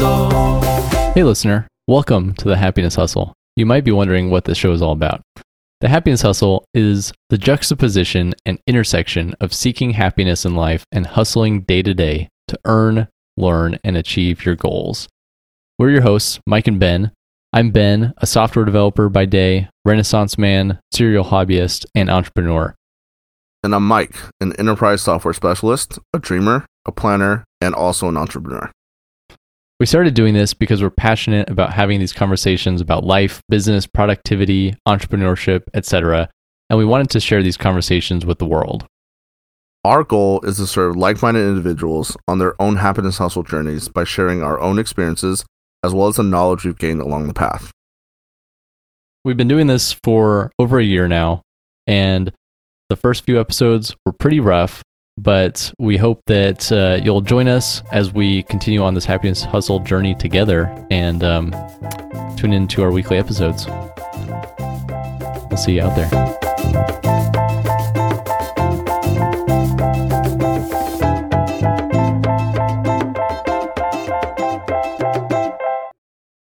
Hey, listener. Welcome to the Happiness Hustle. You might be wondering what this show is all about. The Happiness Hustle is the juxtaposition and intersection of seeking happiness in life and hustling day to day to earn, learn, and achieve your goals. We're your hosts, Mike and Ben. I'm Ben, a software developer by day, renaissance man, serial hobbyist, and entrepreneur. And I'm Mike, an enterprise software specialist, a dreamer, a planner, and also an entrepreneur. We started doing this because we're passionate about having these conversations about life, business, productivity, entrepreneurship, etc. And we wanted to share these conversations with the world. Our goal is to serve like minded individuals on their own happiness hustle journeys by sharing our own experiences as well as the knowledge we've gained along the path. We've been doing this for over a year now, and the first few episodes were pretty rough, but we hope that uh, you'll join us as we continue on this happiness hustle journey together and um, tune into our weekly episodes. We'll see you out there.